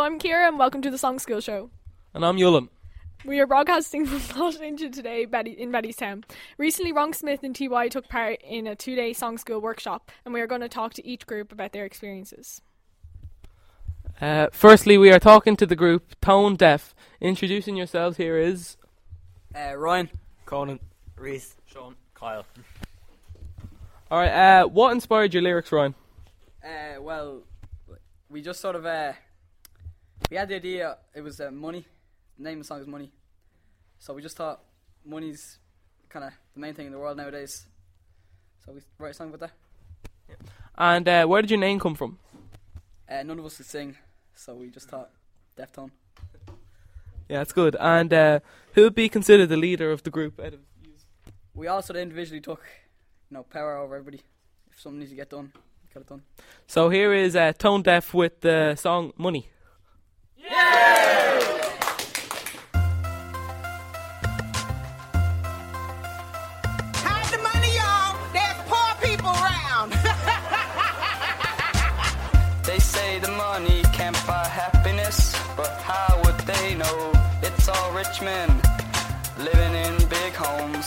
Hello, I'm Ciara, and welcome to the Song School Show. And I'm Iollann. We are broadcasting from Ballinge today Betty, in Bettystown. Recently, Ron Smith and TY took part in a two day song school workshop, and we are going to talk to each group about their experiences. Uh, firstly, we are talking to the group Tone Deaf. Introducing yourselves here is. Uh, Ryan. Conan. Reese. Sean. Kyle. Alright, uh, what inspired your lyrics, Ryan? Uh, well, we just sort of uh, we had the idea. It was uh, money. The name of the song is money. So we just thought money's kind of the main thing in the world nowadays. So we wrote a song about that. And uh, where did your name come from? Uh, none of us could sing, so we just thought Deftone. Yeah, that's good. And uh, who would be considered the leader of the group out of? We also individually took, you know, power over everybody. If something needs to get done, get it done. So here is uh, Tone Deaf with the song Money. Hide the money, y'all. There's poor people around. They say the money can't buy happiness, but how would they know? It's all rich men living in big homes.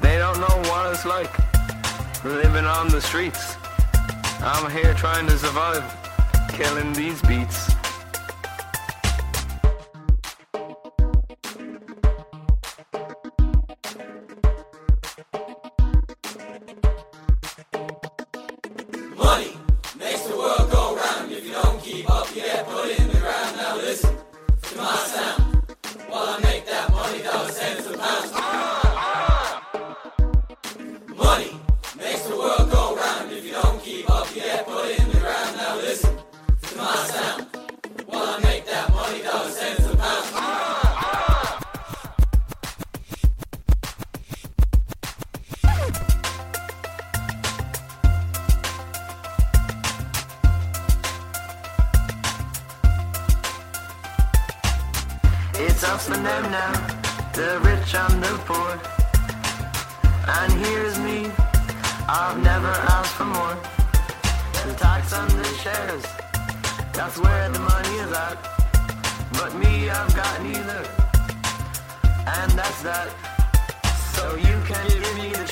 They don't know what it's like living on the streets. I'm here trying to survive, killing these beats. Them now, the rich and the poor. And here's me, I've never asked for more. The tax on the shares, that's where the money is at. But me, I've got neither, and that's that. So you can give me the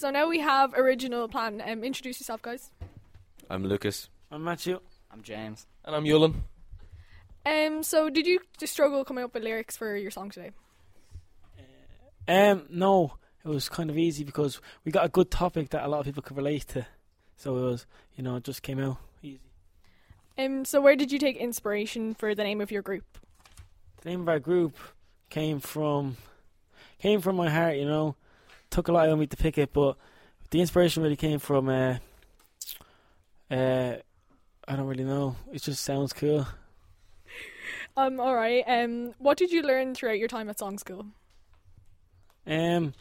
so now we have original plan. Um, introduce yourself, guys. I'm Lucas. I'm Matthew. I'm James. And I'm Iollann. Um, so did you just struggle coming up with lyrics for your song today? Um, no, it was kind of easy because we got a good topic that a lot of people could relate to. So it was, you know, it just came out easy. Um, so where did you take inspiration for the name of your group? The name of our group came from came from my heart, you know. Took a lot of me to pick it, but the inspiration really came from. Uh, uh, I don't really know. It just sounds cool. Um, all right. Um, what did you learn throughout your time at song school? Um,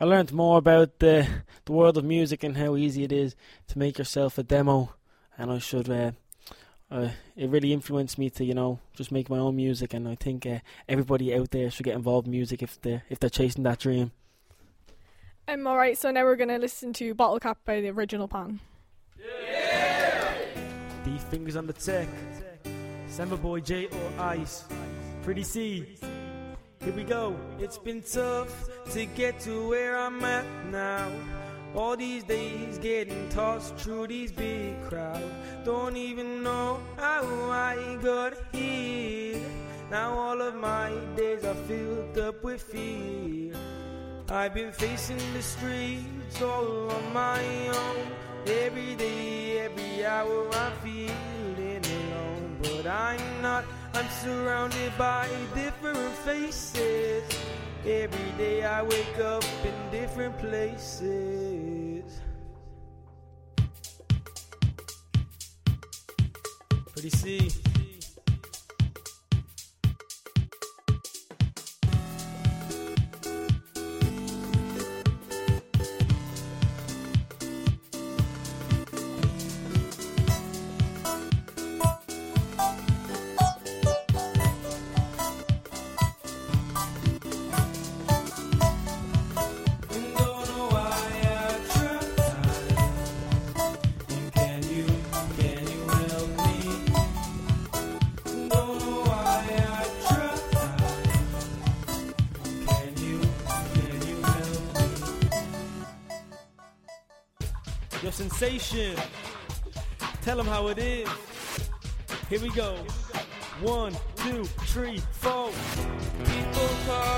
I learned more about the the world of music and how easy it is to make yourself a demo, and I should. Uh, uh, it really influenced me to you know just make my own music, and I think uh, everybody out there should get involved in music if they if they're chasing that dream. Um, all right. So now we're gonna listen to Bottle Cap by the original Pan. D fingers on the tech. Samba boy J or Ice. Pretty C. Here we go. It's been tough to get to where I'm at now. All these days getting tossed through these big crowds. Don't even know how I got here. Now all of my days are filled up with fear. I've been facing the streets all on my own. Every day, every hour, I'm feeling alone. But I'm not, I'm surrounded by different faces. Every day I wake up in different places. Pretty C. sensation. Tell them how it is. Here we go. One, two, three, four. People come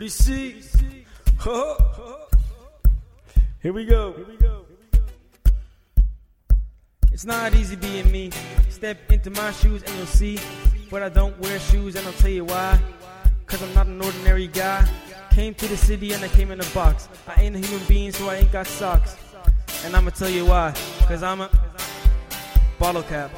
Pretty sick. Here we go. It's not easy being me. Step into my shoes and you'll see. But I don't wear shoes and I'll tell you why. Cause I'm not an ordinary guy. Came to the city and I came in a box. I ain't a human being so I ain't got socks. And I'ma tell you why. Cause I'm a bottle cap.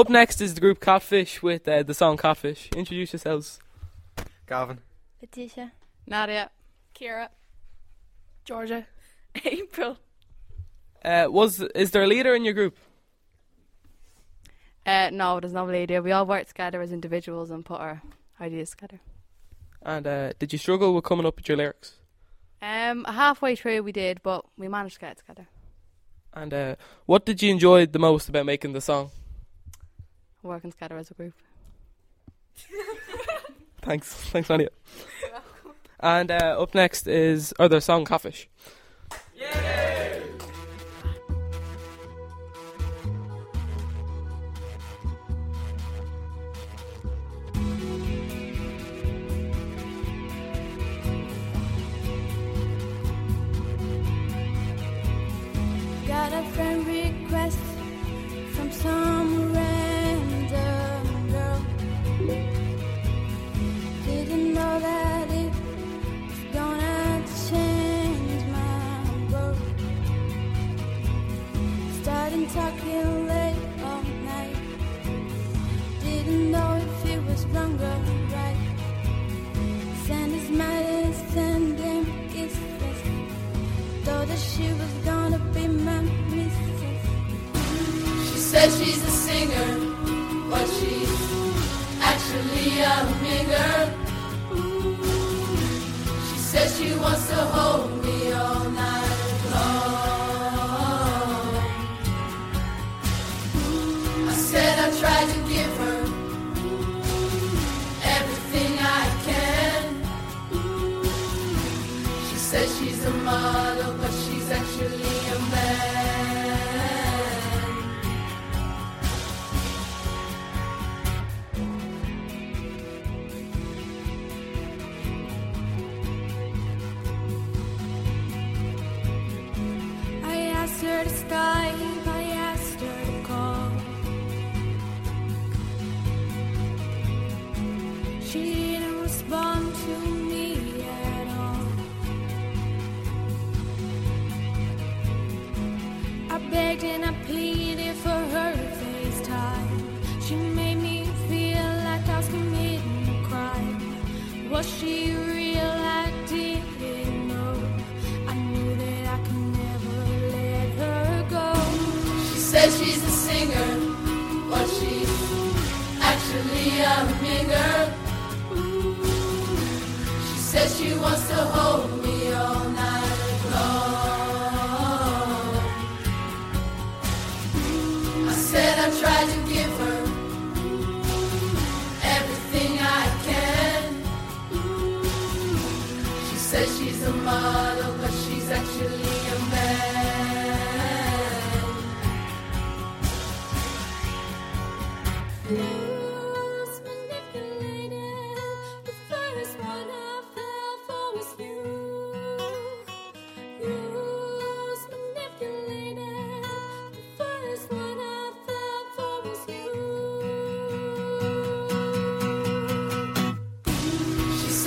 Up next is the group Catfish with uh, the song Catfish. Introduce yourselves. Gavin. Letitia. Nadia. Kira. Georgia. April. Uh, was is there a leader in your group? Uh, no, there's no leader. We all work together as individuals and put our ideas together. And uh, did you struggle with coming up with your lyrics? Um, halfway through we did, but we managed to get it together. And uh, what did you enjoy the most about making the song? Working together as a group. Thanks, thanks, Nadia. And uh, up next is or their song Catfish. Got Said she's a singer, but she's actually a nigger. She said she wants to hold me all night long. I said I tried to give her everything I can. She says she's a model, begged and I pleaded for her to FaceTime. She made me feel like I was committing a crime. Was she real? I didn't know. I knew that I could never let her go. She says she's a singer, but she's actually a nigger. She says she wants to hold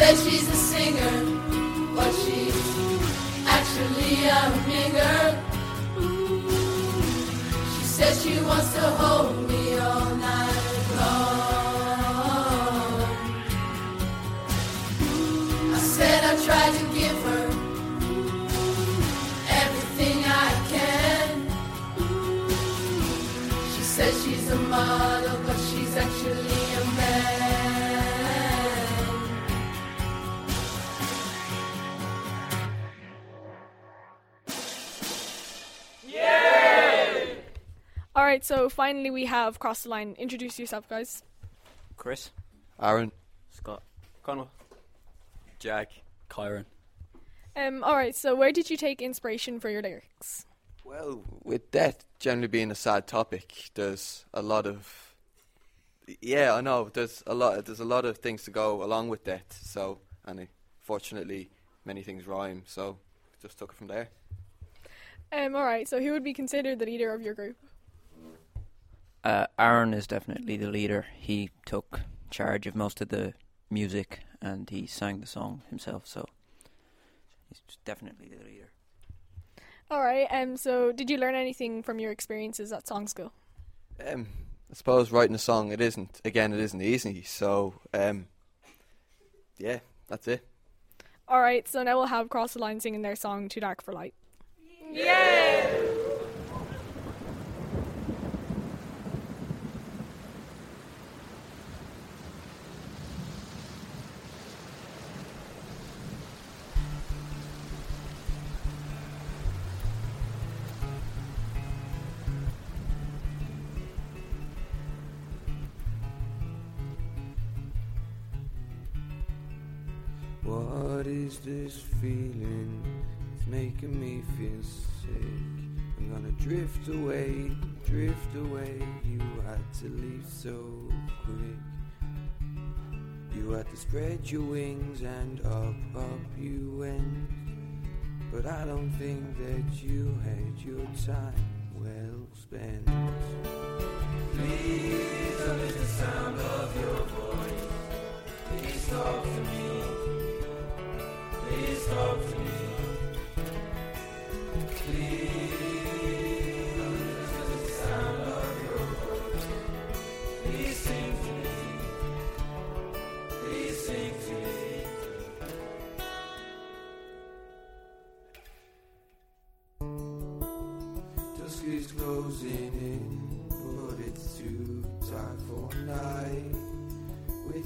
said she's a singer, but she's actually a nigger. She says she wants to hold me right, so finally we have crossed the line. Introduce yourself, guys. Chris. Aaron. Scott. Connell. Jack. Kyron. Um, all right, so where did you take inspiration for your lyrics? Well, with death generally being a sad topic, there's a lot of yeah, I know. There's a lot. There's a lot of things to go along with death. So, and fortunately, many things rhyme. So, just took it from there. Um, all right, so who would be considered the leader of your group? Uh, Aaron is definitely the leader. He took charge of most of the music and he sang the song himself, so he's definitely the leader. All right, um, so did you learn anything from your experiences at song school? Um, I suppose writing a song, it isn't. Again, it isn't easy. So, um, yeah, that's it. All right, so now we'll have Cross the Line singing their song "Too Dark for Light." What is this feeling? It's making me feel sick. I'm gonna drift away, drift away. You had to leave so quick. You had to spread your wings and up, up you went. But I don't think that you had your time well spent. Please don't miss the sound of your voice. Please talk to me.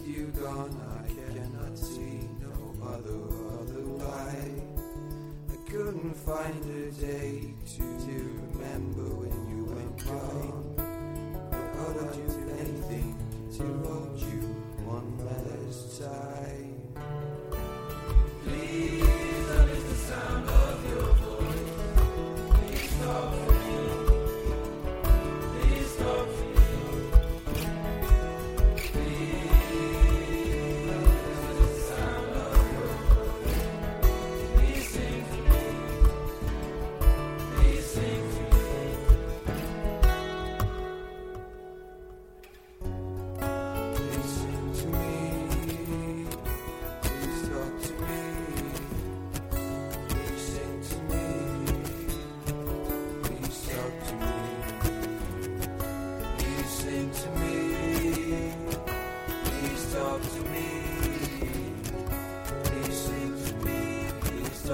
You gone, I cannot see no other couldn't find a day to, to remember when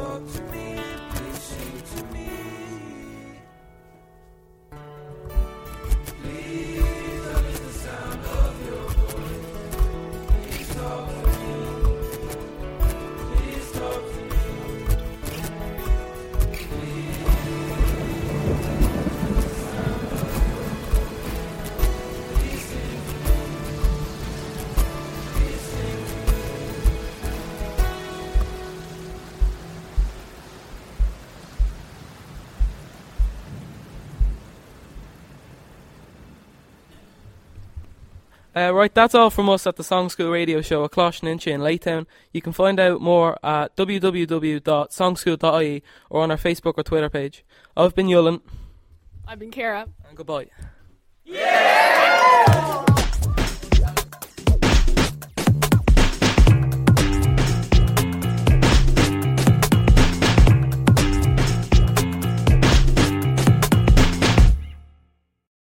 Please Uh, right, that's all from us at the Song School Radio Show at Coláiste na hInse in Laytown. You can find out more at www.songschool.ie or on our Facebook or Twitter page. I've been Iollann, I've been Ciara. and goodbye. Yeah!